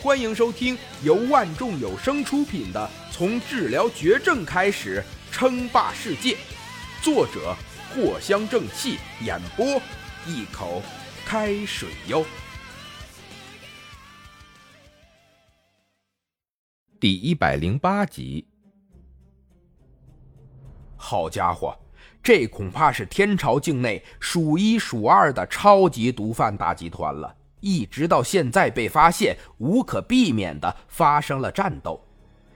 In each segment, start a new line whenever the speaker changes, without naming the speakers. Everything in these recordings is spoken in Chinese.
欢迎收听由万众有声出品的《从治疗绝症开始称霸世界》，作者藿香正气，演播一口开水哟。第一百零八集。好家伙，这恐怕是天朝境内数一数二的超级毒贩大集团了。一直到现在被发现，无可避免的发生了战斗，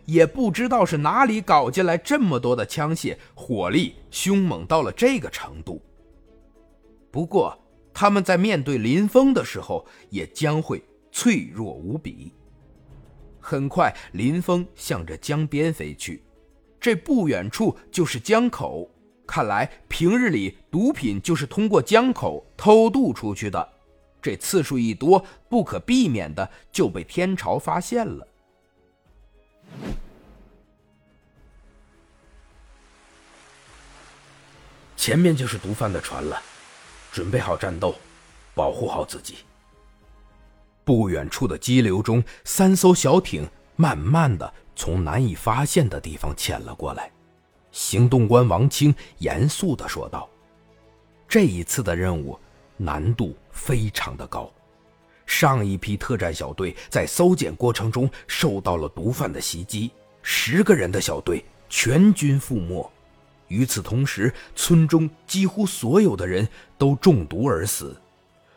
也不知道是哪里搞进来这么多的枪械，火力凶猛到了这个程度。不过他们在面对林峰的时候，也将会脆弱无比。很快，林峰向着江边飞去，这不远处就是江口，看来平日里毒品就是通过江口偷渡出去的。这次数一多，不可避免的就被天朝发现了。前面就是毒贩的船了，准备好战斗，保护好自己。不远处的激流中，三艘小艇慢慢的从难以发现的地方潜了过来。行动官王清严肃的说道：“这一次的任务。”难度非常的高，上一批特战小队在搜检过程中受到了毒贩的袭击，十个人的小队全军覆没。与此同时，村中几乎所有的人都中毒而死，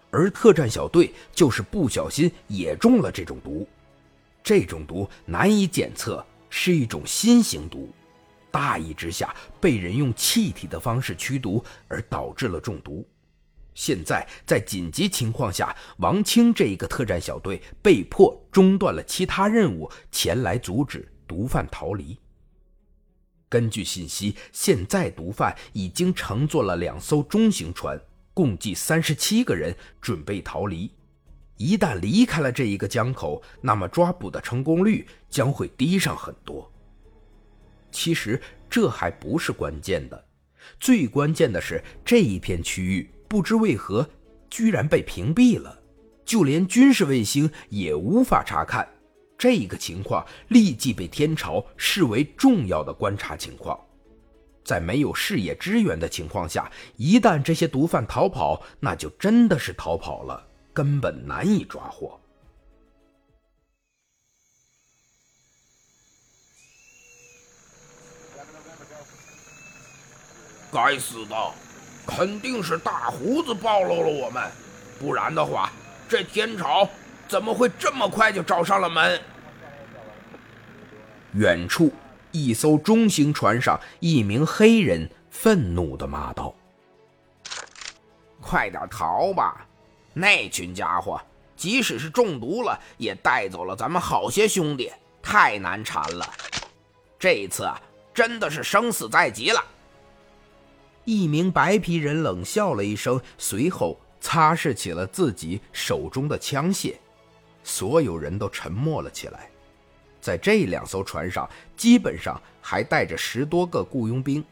而特战小队就是不小心也中了这种毒。这种毒难以检测，是一种新型毒，大意之下被人用气体的方式驱毒，而导致了中毒。现在在紧急情况下，王清这一个特战小队被迫中断了其他任务，前来阻止毒贩逃离。根据信息，现在毒贩已经乘坐了两艘中型船，共计三十七个人，准备逃离。一旦离开了这一个江口，那么抓捕的成功率将会低上很多。其实这还不是关键的，最关键的是这一片区域。不知为何，居然被屏蔽了，就连军事卫星也无法查看。这个情况立即被天朝视为重要的观察情况。在没有视野支援的情况下，一旦这些毒贩逃跑，那就真的是逃跑了，根本难以抓获。
该死的！肯定是大胡子暴露了我们，不然的话，这天朝怎么会这么快就找上了门？
远处，一艘中型船上，一名黑人愤怒地骂道：“
快点逃吧！那群家伙，即使是中毒了，也带走了咱们好些兄弟，太难缠了。这一次，真的是生死在即了。”
一名白皮人冷笑了一声，随后擦拭起了自己手中的枪械。所有人都沉默了起来。在这两艘船上，基本上还带着十多个雇佣兵。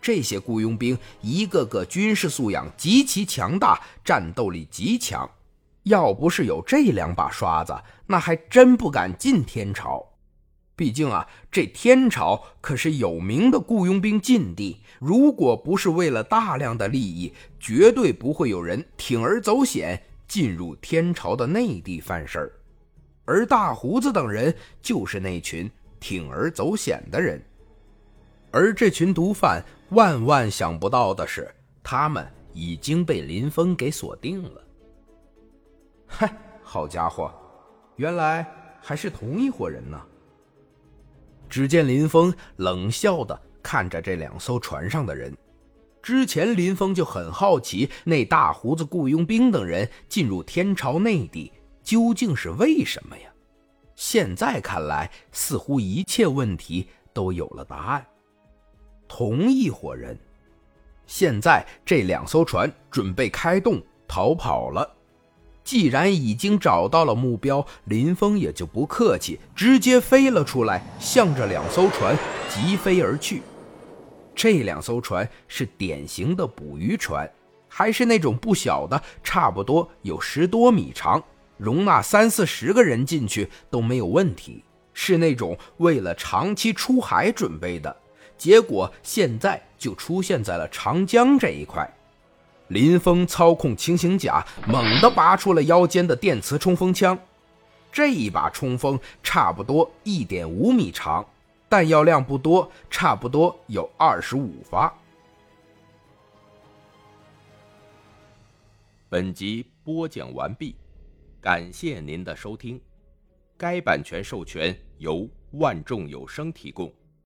这些雇佣兵一个个军事素养极其强大，战斗力极强。要不是有这两把刷子，那还真不敢进天朝。毕竟啊，这天朝可是有名的雇佣兵禁地。如果不是为了大量的利益，绝对不会有人铤而走险进入天朝的内地犯事儿。而大胡子等人就是那群铤而走险的人。而这群毒贩万万想不到的是，他们已经被林峰给锁定了。嗨，好家伙，原来还是同一伙人呢！只见林峰冷笑的看着这两艘船上的人。之前林峰就很好奇，那大胡子雇佣兵等人进入天朝内地究竟是为什么呀？现在看来，似乎一切问题都有了答案。同一伙人，现在这两艘船准备开动逃跑了。既然已经找到了目标，林峰也就不客气，直接飞了出来，向着两艘船疾飞而去。这两艘船是典型的捕鱼船，还是那种不小的，差不多有十多米长，容纳三四十个人进去都没有问题，是那种为了长期出海准备的。结果现在就出现在了长江这一块。林峰操控轻型甲，猛地拔出了腰间的电磁冲锋枪。这一把冲锋差不多一点五米长，弹药量不多，差不多有二十五发。本集播讲完毕，感谢您的收听。该版权授权由万众有声提供。